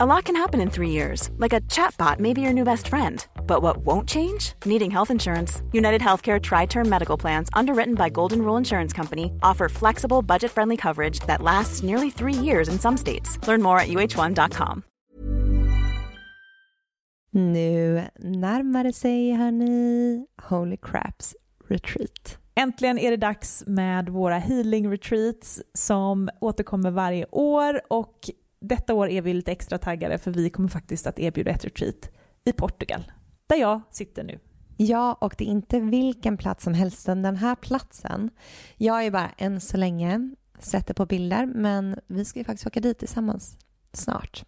A lot can happen in three years, like a chatbot may be your new best friend. But what won't change? Needing health insurance. United Healthcare Tri Term Medical Plans, underwritten by Golden Rule Insurance Company, offer flexible, budget friendly coverage that lasts nearly three years in some states. Learn more at uh1.com. Nu närmar det sig, hörni, Holy Craps Retreat. Äntligen är det dags med våra healing retreats som återkommer varje år och detta år är vi lite extra taggade för vi kommer faktiskt att erbjuda ett retreat i Portugal, där jag sitter nu. Ja, och det är inte vilken plats som helst, den här platsen. Jag är bara än så länge sett det på bilder, men vi ska ju faktiskt åka dit tillsammans snart.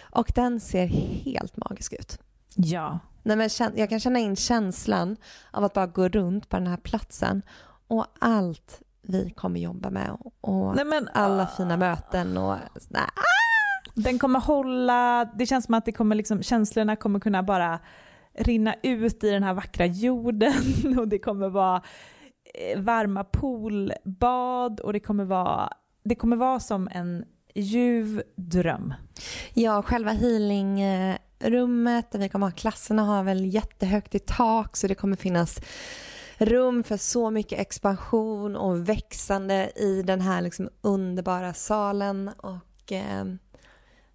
Och den ser helt magisk ut. Ja. Nej, men jag kan känna in känslan av att bara gå runt på den här platsen och allt vi kommer jobba med och Nej, men, alla fina möten och nej, den kommer hålla, det känns som att det kommer liksom, känslorna kommer kunna bara rinna ut i den här vackra jorden och det kommer vara eh, varma poolbad och det kommer vara, det kommer vara som en ljuv dröm. Ja, själva healingrummet där vi kommer ha klasserna har väl jättehögt i tak så det kommer finnas rum för så mycket expansion och växande i den här liksom underbara salen och eh,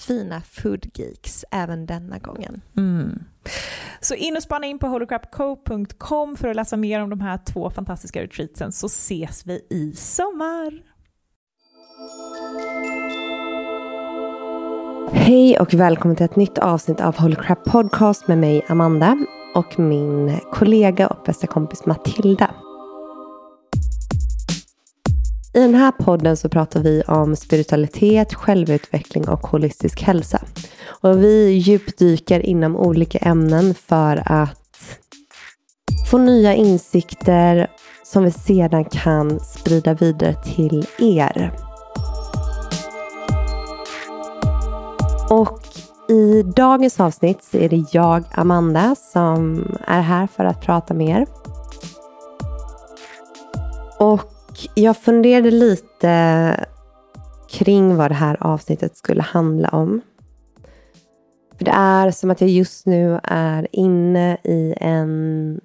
fina foodgeeks även denna gången. Mm. Så in och spana in på holocrapco.com för att läsa mer om de här två fantastiska retreatsen så ses vi i sommar. Hej och välkommen till ett nytt avsnitt av Holy Crap Podcast med mig Amanda och min kollega och bästa kompis Matilda. I den här podden så pratar vi om spiritualitet, självutveckling och holistisk hälsa. Och vi djupdyker inom olika ämnen för att få nya insikter som vi sedan kan sprida vidare till er. Och i dagens avsnitt så är det jag, Amanda, som är här för att prata med er. Och jag funderade lite kring vad det här avsnittet skulle handla om. För det är som att jag just nu är inne i en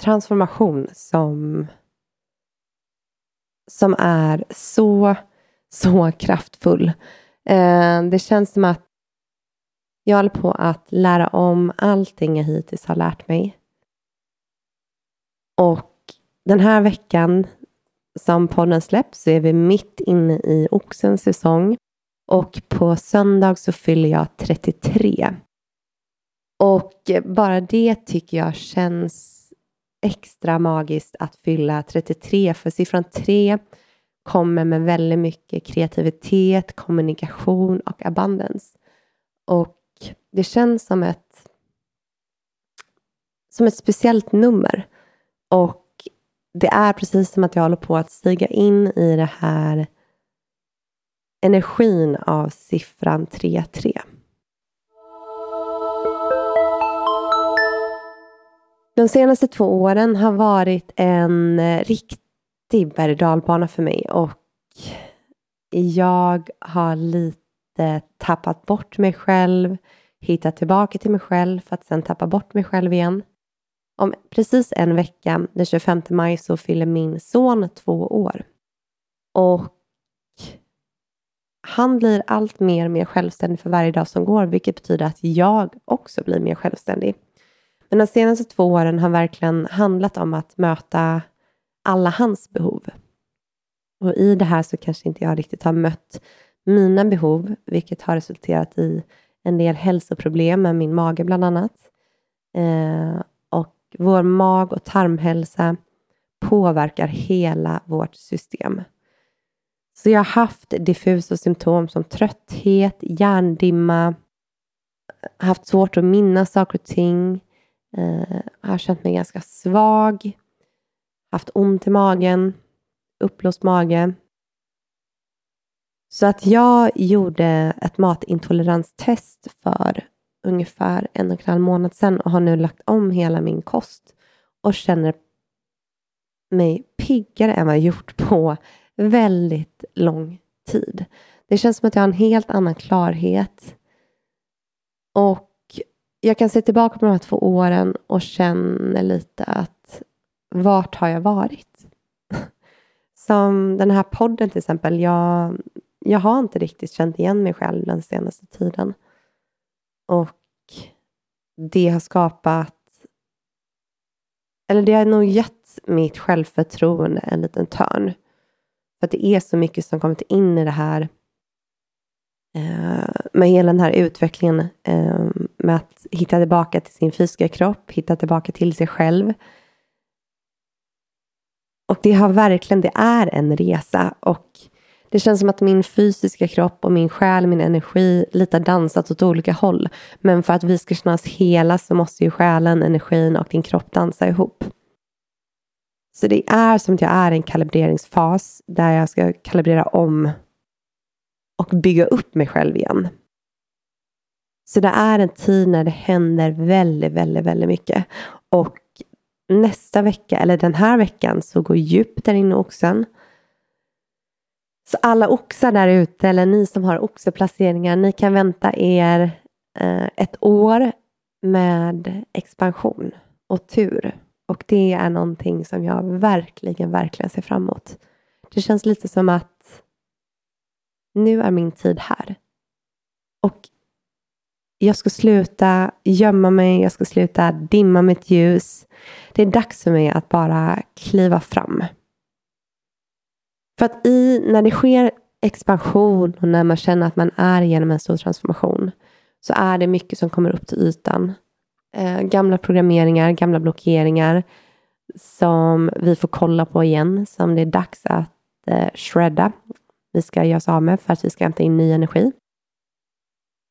transformation som, som är så, så kraftfull. Eh, det känns som att jag håller på att lära om allting jag hittills har lärt mig. Och den här veckan som podden släpps så är vi mitt inne i oxens säsong och på söndag så fyller jag 33. Och bara det tycker jag känns extra magiskt att fylla 33 för siffran 3 kommer med väldigt mycket kreativitet, kommunikation och abundance. Och det känns som ett som ett speciellt nummer. Och det är precis som att jag håller på att stiga in i det här energin av siffran 3-3. De senaste två åren har varit en eh, riktig berg för mig och jag har lite tappat bort mig själv, hittat tillbaka till mig själv för att sen tappa bort mig själv igen. Om precis en vecka, den 25 maj, så fyller min son två år. Och han blir allt mer, mer självständig för varje dag som går, vilket betyder att jag också blir mer självständig. Men de senaste två åren har verkligen handlat om att möta alla hans behov. Och i det här så kanske inte jag riktigt har mött mina behov, vilket har resulterat i en del hälsoproblem med min mage bland annat. Eh, vår mag och tarmhälsa påverkar hela vårt system. Så jag har haft diffusa symptom som trötthet, hjärndimma, haft svårt att minnas saker och ting, eh, har känt mig ganska svag, haft ont i magen, uppblåst mage. Så att jag gjorde ett matintoleranstest för ungefär en och en halv månad sedan och har nu lagt om hela min kost och känner mig piggare än vad jag gjort på väldigt lång tid. Det känns som att jag har en helt annan klarhet. Och jag kan se tillbaka på de här två åren och känner lite att vart har jag varit? Som den här podden till exempel. Jag, jag har inte riktigt känt igen mig själv den senaste tiden. Och det har skapat, eller det har nog gett mitt självförtroende en liten törn. För att det är så mycket som kommit in i det här eh, med hela den här utvecklingen eh, med att hitta tillbaka till sin fysiska kropp, hitta tillbaka till sig själv. Och det har verkligen, det är en resa och det känns som att min fysiska kropp och min själ, min energi lite dansat åt olika håll. Men för att vi ska känna oss hela så måste ju själen, energin och din kropp dansa ihop. Så det är som att jag är i en kalibreringsfas där jag ska kalibrera om och bygga upp mig själv igen. Så det är en tid när det händer väldigt, väldigt, väldigt mycket. Och nästa vecka, eller den här veckan, så går Jupiter in i oxen. Så alla oxar där ute, eller ni som har oxeplaceringar, ni kan vänta er eh, ett år med expansion och tur. Och det är någonting som jag verkligen, verkligen ser fram emot. Det känns lite som att nu är min tid här. Och jag ska sluta gömma mig, jag ska sluta dimma mitt ljus. Det är dags för mig att bara kliva fram. För att i, när det sker expansion och när man känner att man är genom en stor transformation så är det mycket som kommer upp till ytan eh, gamla programmeringar, gamla blockeringar som vi får kolla på igen, som det är dags att eh, shredda. Vi ska göra oss av med för att vi ska hämta in ny energi.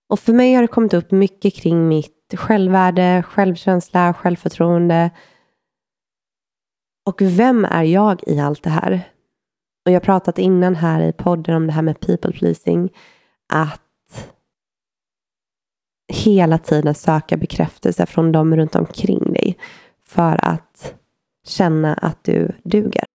Och för mig har det kommit upp mycket kring mitt självvärde, självkänsla, självförtroende. Och vem är jag i allt det här? Och jag har pratat innan här i podden om det här med people pleasing. Att hela tiden söka bekräftelse från dem runt omkring dig för att känna att du duger.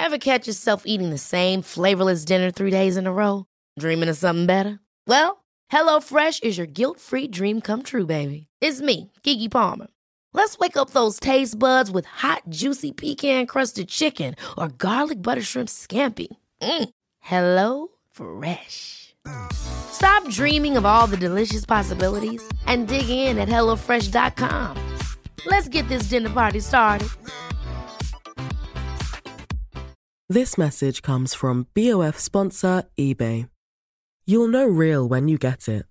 Have catch yourself eating the same flavorless dinner three days in a row? Dreaming of something better? Well, hello fresh is your guilt free dream come true baby. It's me, Gigi Palmer. Let's wake up those taste buds with hot juicy pecan crusted chicken or garlic butter shrimp scampi. Mm. Hello fresh. Stop dreaming of all the delicious possibilities and dig in at HelloFresh.com. Let's get this dinner party started. This message comes from BOF sponsor eBay. You'll know real when you get it.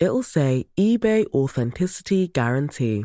It'll say eBay Authenticity Guarantee.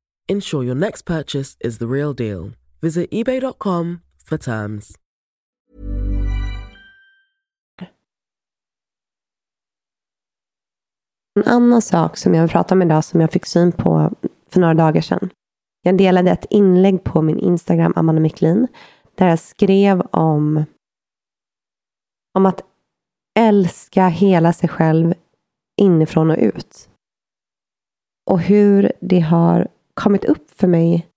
Ensure your next purchase is the real deal. Visit eBay.com for terms. En annan sak som jag vill prata om idag som jag fick syn på för några dagar sedan. Jag delade ett inlägg på min Instagram, Amanda Miklin, där jag skrev om, om att älska hela sig själv inifrån och ut. Och hur det har kommit upp för mig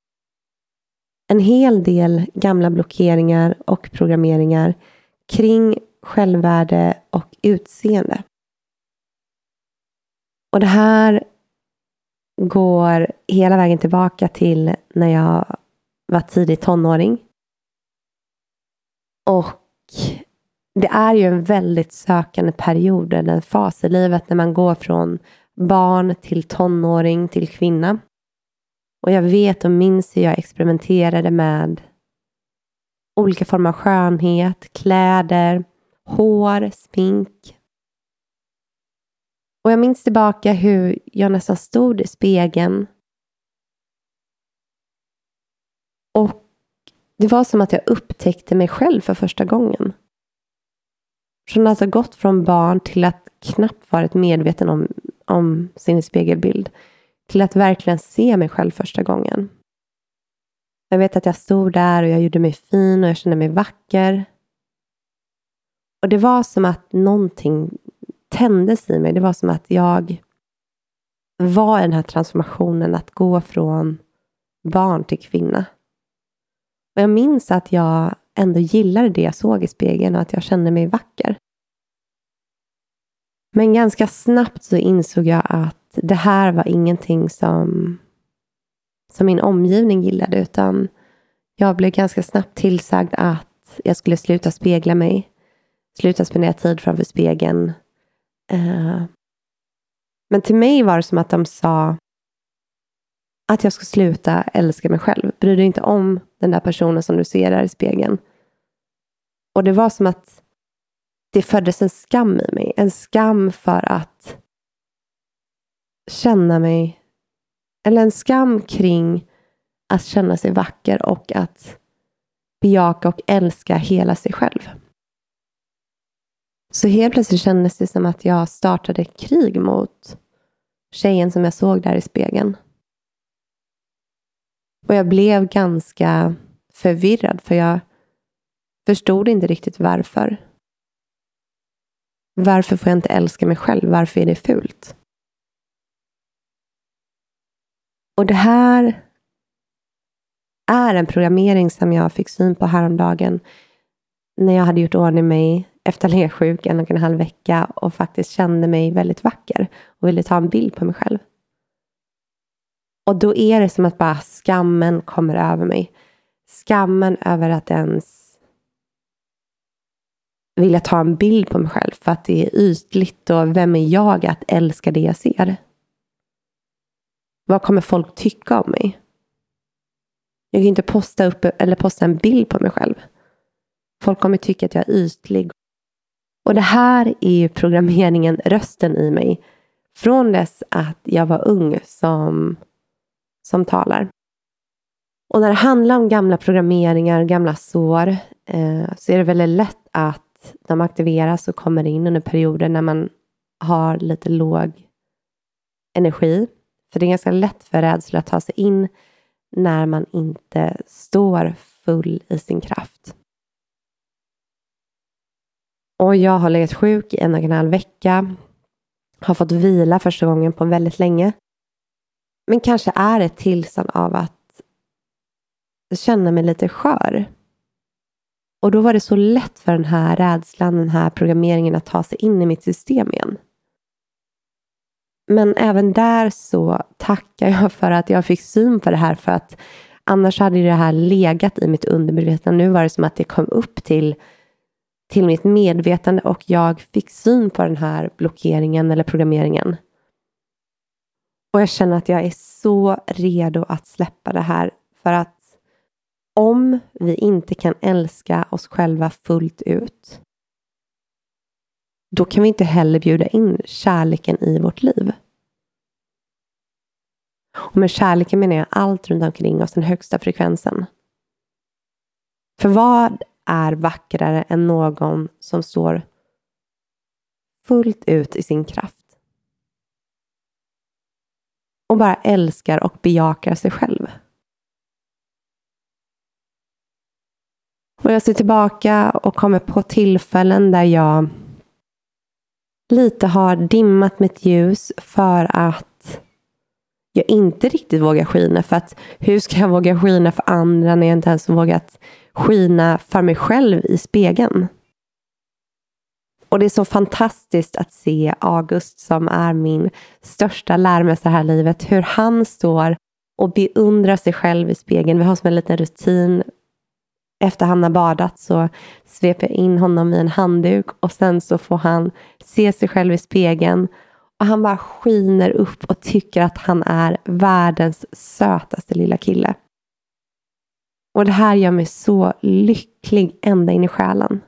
en hel del gamla blockeringar och programmeringar kring självvärde och utseende. Och det här går hela vägen tillbaka till när jag var tidig tonåring. Och det är ju en väldigt sökande period, eller en fas i livet när man går från barn till tonåring till kvinna. Och jag vet och minns hur jag experimenterade med olika former av skönhet, kläder, hår, smink. Och jag minns tillbaka hur jag nästan stod i spegeln. Och det var som att jag upptäckte mig själv för första gången. Från att ha gått från barn till att knappt varit medveten om, om sin spegelbild till att verkligen se mig själv första gången. Jag vet att jag stod där och jag gjorde mig fin och jag kände mig vacker. Och det var som att någonting tändes i mig. Det var som att jag var i den här transformationen att gå från barn till kvinna. Och jag minns att jag ändå gillade det jag såg i spegeln och att jag kände mig vacker. Men ganska snabbt så insåg jag att det här var ingenting som, som min omgivning gillade, utan jag blev ganska snabbt tillsagd att jag skulle sluta spegla mig, sluta spendera tid framför spegeln. Uh, men till mig var det som att de sa att jag ska sluta älska mig själv. Bry dig inte om den där personen som du ser där i spegeln. Och det var som att det föddes en skam i mig. En skam för att känna mig, eller en skam kring att känna sig vacker och att bejaka och älska hela sig själv. Så helt plötsligt kändes det som att jag startade krig mot tjejen som jag såg där i spegeln. Och jag blev ganska förvirrad för jag förstod inte riktigt varför. Varför får jag inte älska mig själv? Varför är det fult? Och det här är en programmering som jag fick syn på häromdagen när jag hade gjort ordning mig efter lersjuk en och en halv vecka och faktiskt kände mig väldigt vacker och ville ta en bild på mig själv. Och då är det som att bara skammen kommer över mig. Skammen över att ens vilja ta en bild på mig själv för att det är ytligt och vem är jag att älska det jag ser? Vad kommer folk tycka om mig? Jag kan inte posta, upp, eller posta en bild på mig själv. Folk kommer tycka att jag är ytlig. Och det här är ju programmeringen, rösten i mig. Från dess att jag var ung som, som talar. Och när det handlar om gamla programmeringar, gamla sår, eh, så är det väldigt lätt att att de aktiveras och kommer in under perioder när man har lite låg energi. För det är ganska lätt för rädsla att ta sig in när man inte står full i sin kraft. Och jag har legat sjuk i en och en halv vecka. Har fått vila första gången på väldigt länge. Men kanske är ett tillstånd av att känna mig lite skör. Och då var det så lätt för den här rädslan, den här programmeringen att ta sig in i mitt system igen. Men även där så tackar jag för att jag fick syn på det här för att annars hade det här legat i mitt undermedvetna. Nu var det som att det kom upp till, till mitt medvetande och jag fick syn på den här blockeringen eller programmeringen. Och jag känner att jag är så redo att släppa det här för att om vi inte kan älska oss själva fullt ut då kan vi inte heller bjuda in kärleken i vårt liv. Och med kärleken menar jag allt runt omkring oss, den högsta frekvensen. För vad är vackrare än någon som står fullt ut i sin kraft? Och bara älskar och bejakar sig själv. Och jag ser tillbaka och kommer på tillfällen där jag lite har dimmat mitt ljus för att jag inte riktigt vågar skina. För att hur ska jag våga skina för andra när jag inte ens vågat skina för mig själv i spegeln? Och det är så fantastiskt att se August som är min största läromästare här i livet. Hur han står och beundrar sig själv i spegeln. Vi har som en liten rutin. Efter han har badat så sveper jag in honom i en handduk och sen så får han se sig själv i spegeln. Och han bara skiner upp och tycker att han är världens sötaste lilla kille. Och det här gör mig så lycklig ända in i själen.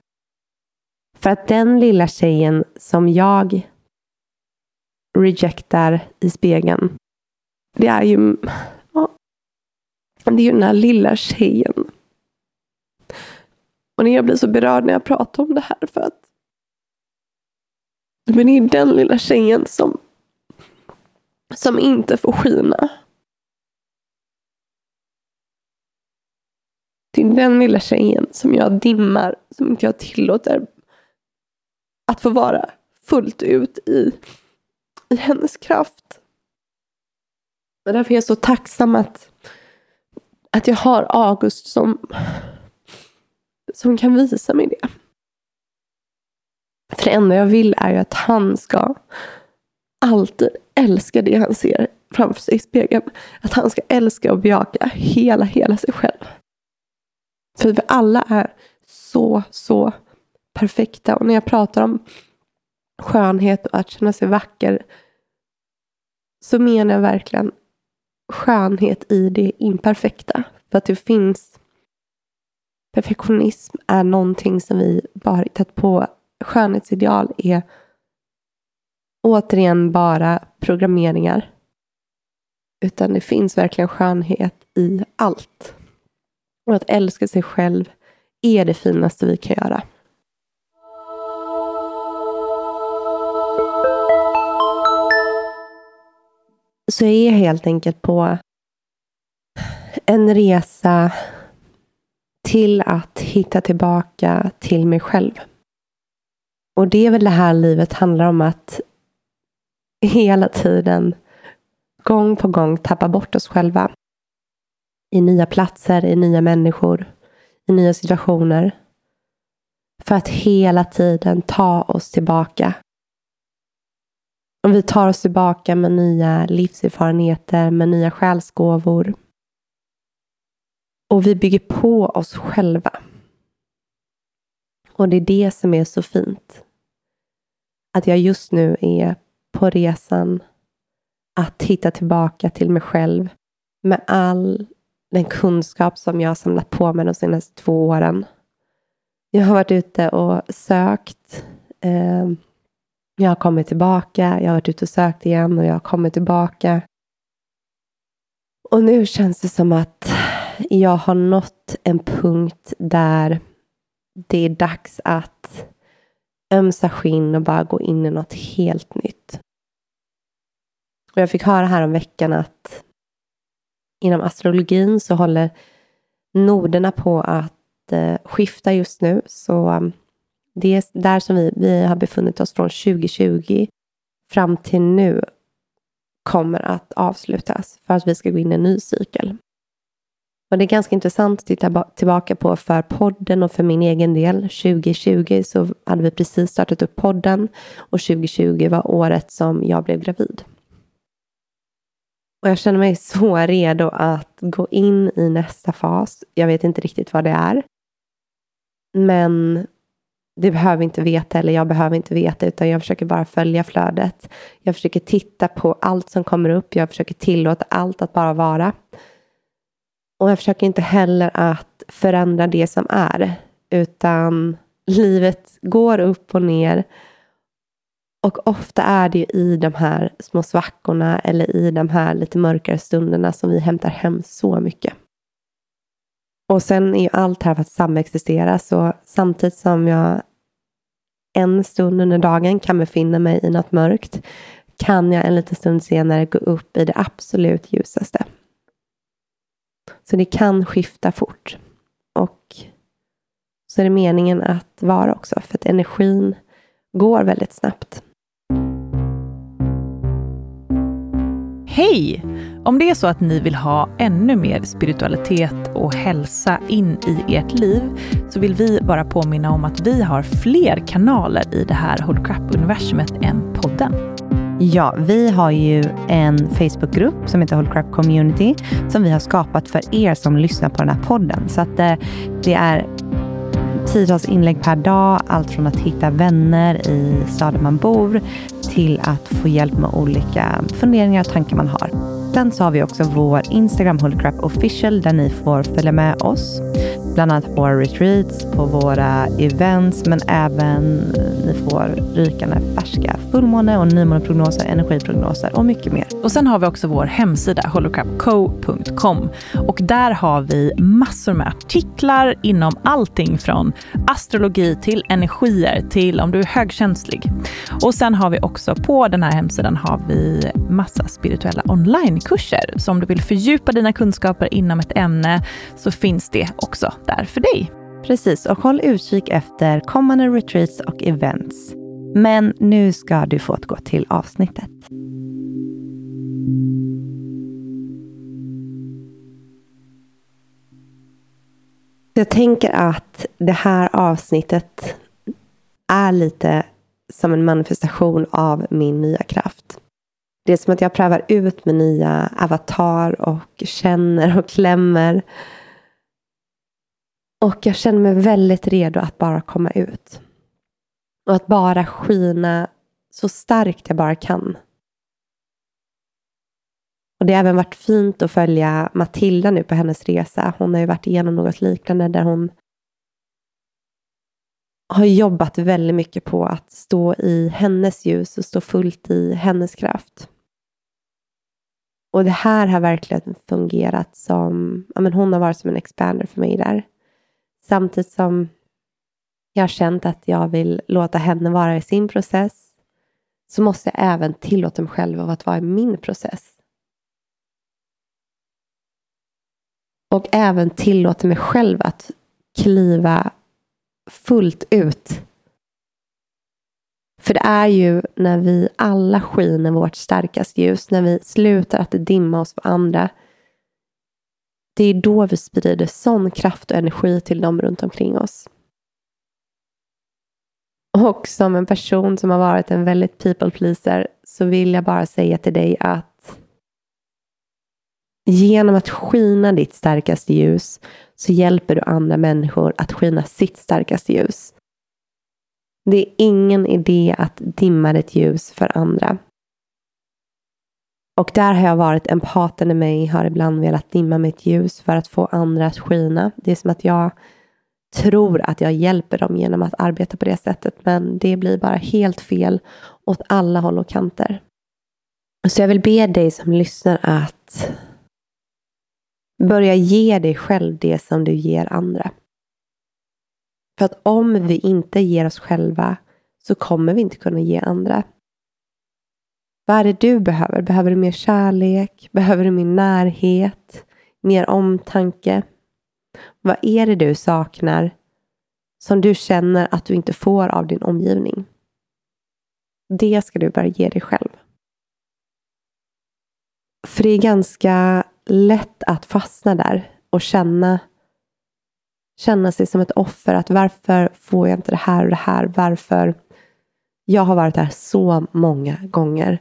För att den lilla tjejen som jag rejectar i spegeln, det är ju, ja, det är ju den här lilla tjejen. Och när jag blir så berörd när jag pratar om det här för att men det är den lilla tjejen som, som inte får skina. Det är den lilla tjejen som jag dimmar, som inte jag tillåter att få vara fullt ut i, i hennes kraft. Och därför är jag så tacksam att, att jag har August som, som kan visa mig det. För det enda jag vill är ju att han ska alltid älska det han ser framför sig i spegeln. Att han ska älska och bejaka hela, hela sig själv. För vi alla är så, så perfekta. Och när jag pratar om skönhet och att känna sig vacker så menar jag verkligen skönhet i det imperfekta. För att det finns perfektionism är någonting som vi bara hittat på. Skönhetsideal är återigen bara programmeringar. Utan det finns verkligen skönhet i allt. Och att älska sig själv är det finaste vi kan göra. Så jag är helt enkelt på en resa till att hitta tillbaka till mig själv. Och det är väl det här livet handlar om att hela tiden, gång på gång, tappa bort oss själva. I nya platser, i nya människor, i nya situationer. För att hela tiden ta oss tillbaka Och vi tar oss tillbaka med nya livserfarenheter, med nya själsgåvor. Och vi bygger på oss själva. Och det är det som är så fint. Att jag just nu är på resan att hitta tillbaka till mig själv med all den kunskap som jag har samlat på mig de senaste två åren. Jag har varit ute och sökt eh, jag har kommit tillbaka, jag har varit ute och sökt igen och jag har kommit tillbaka. Och nu känns det som att jag har nått en punkt där det är dags att ömsa skinn och bara gå in i något helt nytt. Och jag fick höra här om veckan att inom astrologin så håller noderna på att eh, skifta just nu. Så um, det är där som vi, vi har befunnit oss från 2020 fram till nu kommer att avslutas för att vi ska gå in i en ny cykel. Och det är ganska intressant att titta tillbaka på för podden och för min egen del. 2020 så hade vi precis startat upp podden och 2020 var året som jag blev gravid. Och jag känner mig så redo att gå in i nästa fas. Jag vet inte riktigt vad det är. Men det behöver inte veta eller jag behöver inte veta utan jag försöker bara följa flödet. Jag försöker titta på allt som kommer upp. Jag försöker tillåta allt att bara vara. Och jag försöker inte heller att förändra det som är. Utan livet går upp och ner. Och ofta är det i de här små svackorna eller i de här lite mörkare stunderna som vi hämtar hem så mycket. Och sen är ju allt här för att samexistera, så samtidigt som jag en stund under dagen kan befinna mig i något mörkt, kan jag en liten stund senare gå upp i det absolut ljusaste. Så det kan skifta fort. Och så är det meningen att vara också. För att energin går väldigt snabbt. Hej! Om det är så att ni vill ha ännu mer spiritualitet och hälsa in i ert liv, så vill vi bara påminna om att vi har fler kanaler i det här Hold Crap-universumet än podden. Ja, vi har ju en Facebookgrupp som heter Holy Crap Community som vi har skapat för er som lyssnar på den här podden. Så att det, det är tiotals inlägg per dag, allt från att hitta vänner i staden man bor till att få hjälp med olika funderingar och tankar man har. Sen så har vi också vår Instagram Holycrap official där ni får följa med oss. Bland annat på våra retreats, på våra events, men även ni får rykande färska fullmåne och nymåneprognoser, energiprognoser och mycket mer. Och sen har vi också vår hemsida holocrapco.com och där har vi massor med artiklar inom allting från astrologi till energier till om du är högkänslig. Och sen har vi också på den här hemsidan har vi massa spirituella onlinekurser. Så om du vill fördjupa dina kunskaper inom ett ämne så finns det också där för dig. Precis, och håll utkik efter kommande retreats och events. Men nu ska du få gå till avsnittet. Jag tänker att det här avsnittet är lite som en manifestation av min nya kraft. Det är som att jag prövar ut min nya avatar och känner och klämmer. Och jag känner mig väldigt redo att bara komma ut. Och att bara skina så starkt jag bara kan. Och det har även varit fint att följa Matilda nu på hennes resa. Hon har ju varit igenom något liknande där hon har jobbat väldigt mycket på att stå i hennes ljus och stå fullt i hennes kraft. Och det här har verkligen fungerat som, ja men hon har varit som en expander för mig där. Samtidigt som jag har känt att jag vill låta henne vara i sin process så måste jag även tillåta mig själv att vara i min process. Och även tillåta mig själv att kliva fullt ut. För det är ju när vi alla skiner vårt starkaste ljus, när vi slutar att dimma oss för andra. Det är då vi sprider sån kraft och energi till dem runt omkring oss. Och som en person som har varit en väldigt people pleaser så vill jag bara säga till dig att genom att skina ditt starkaste ljus så hjälper du andra människor att skina sitt starkaste ljus. Det är ingen idé att dimma ditt ljus för andra. Och där har jag varit empaten i mig, har ibland velat dimma mitt ljus för att få andra att skina. Det är som att jag tror att jag hjälper dem genom att arbeta på det sättet, men det blir bara helt fel åt alla håll och kanter. Så jag vill be dig som lyssnar att börja ge dig själv det som du ger andra. För att om vi inte ger oss själva så kommer vi inte kunna ge andra. Vad är det du behöver? Behöver du mer kärlek? Behöver du mer närhet? Mer omtanke? Vad är det du saknar som du känner att du inte får av din omgivning? Det ska du börja ge dig själv. För det är ganska lätt att fastna där och känna känna sig som ett offer. Att varför får jag inte det här och det här? Varför? Jag har varit där så många gånger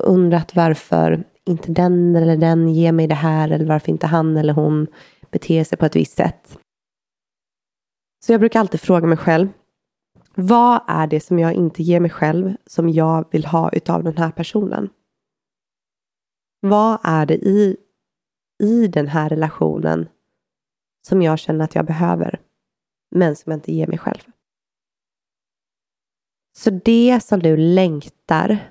och undrat varför inte den eller den ger mig det här eller varför inte han eller hon beter sig på ett visst sätt. Så jag brukar alltid fråga mig själv. Vad är det som jag inte ger mig själv som jag vill ha utav den här personen? Vad är det i, i den här relationen som jag känner att jag behöver, men som jag inte ger mig själv? Så det som du längtar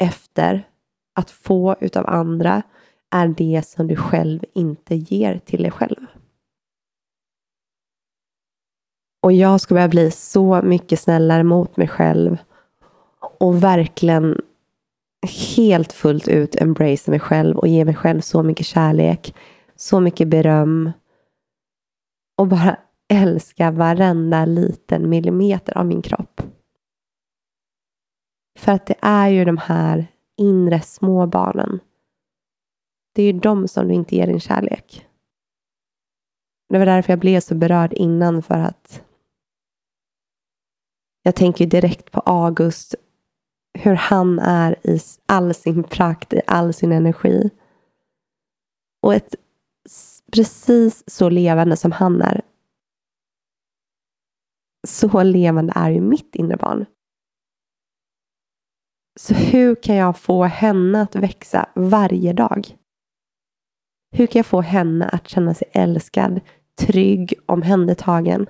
efter att få utav andra är det som du själv inte ger till dig själv. Och jag ska börja bli så mycket snällare mot mig själv och verkligen helt fullt ut embrace mig själv och ge mig själv så mycket kärlek, så mycket beröm och bara älska varenda liten millimeter av min kropp. För att det är ju de här inre småbarnen det är ju dem som du inte ger din kärlek. Det var därför jag blev så berörd innan för att jag tänker direkt på August, hur han är i all sin prakt, i all sin energi. Och ett precis så levande som han är. Så levande är ju mitt inre barn. Så hur kan jag få henne att växa varje dag? Hur kan jag få henne att känna sig älskad, trygg, omhändertagen?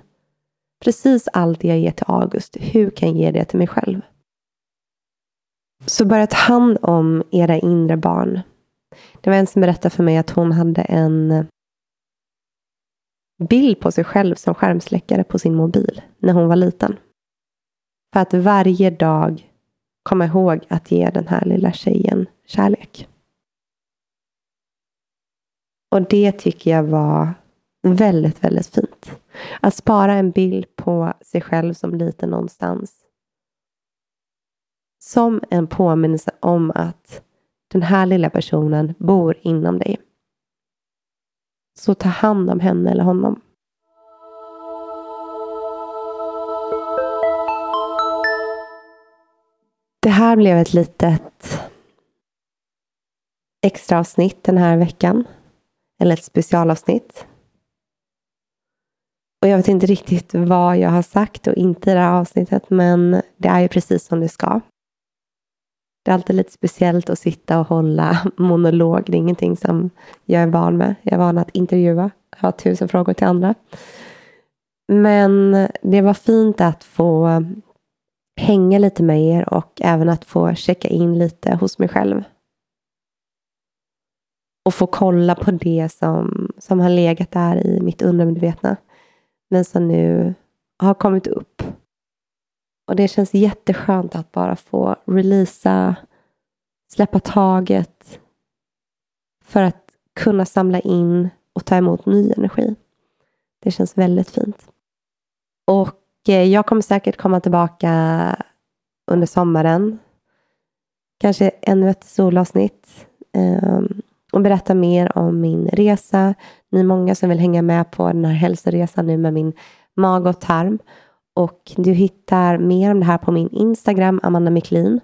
Precis allt det jag ger till August, hur kan jag ge det till mig själv? Så börja ta hand om era inre barn. Det var en som berättade för mig att hon hade en bild på sig själv som skärmsläckare på sin mobil när hon var liten. För att varje dag komma ihåg att ge den här lilla tjejen kärlek. Och det tycker jag var väldigt, väldigt fint. Att spara en bild på sig själv som liten någonstans. Som en påminnelse om att den här lilla personen bor inom dig. Så ta hand om henne eller honom. Det här blev ett litet extra avsnitt den här veckan. Eller ett specialavsnitt. Och jag vet inte riktigt vad jag har sagt och inte i det här avsnittet, men det är ju precis som det ska. Det är alltid lite speciellt att sitta och hålla monolog. Det är ingenting som jag är van med. Jag är van att intervjua, ha tusen frågor till andra. Men det var fint att få hänga lite med er och även att få checka in lite hos mig själv. Och få kolla på det som, som har legat där i mitt undermedvetna. Men som nu har kommit upp. Och det känns jätteskönt att bara få releasa, släppa taget. För att kunna samla in och ta emot ny energi. Det känns väldigt fint. Och Eh, jag kommer säkert komma tillbaka under sommaren. Kanske ännu ett solavsnitt. Ehm, och berätta mer om min resa. Ni är många som vill hänga med på den här hälsoresan nu med min mag och tarm. Och du hittar mer om det här på min Instagram, Amanda Miklin.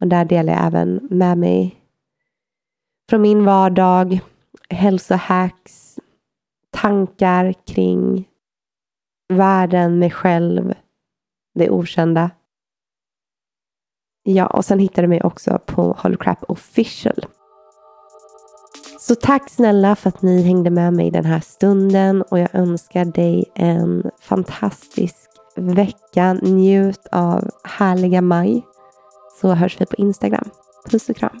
Och där delar jag även med mig från min vardag, hälsohacks, tankar kring världen, mig själv, det okända. Ja, och sen hittar du mig också på Holocrap official. Så tack snälla för att ni hängde med mig den här stunden och jag önskar dig en fantastisk vecka. Njut av härliga maj. Så hörs vi på Instagram. Puss och kram.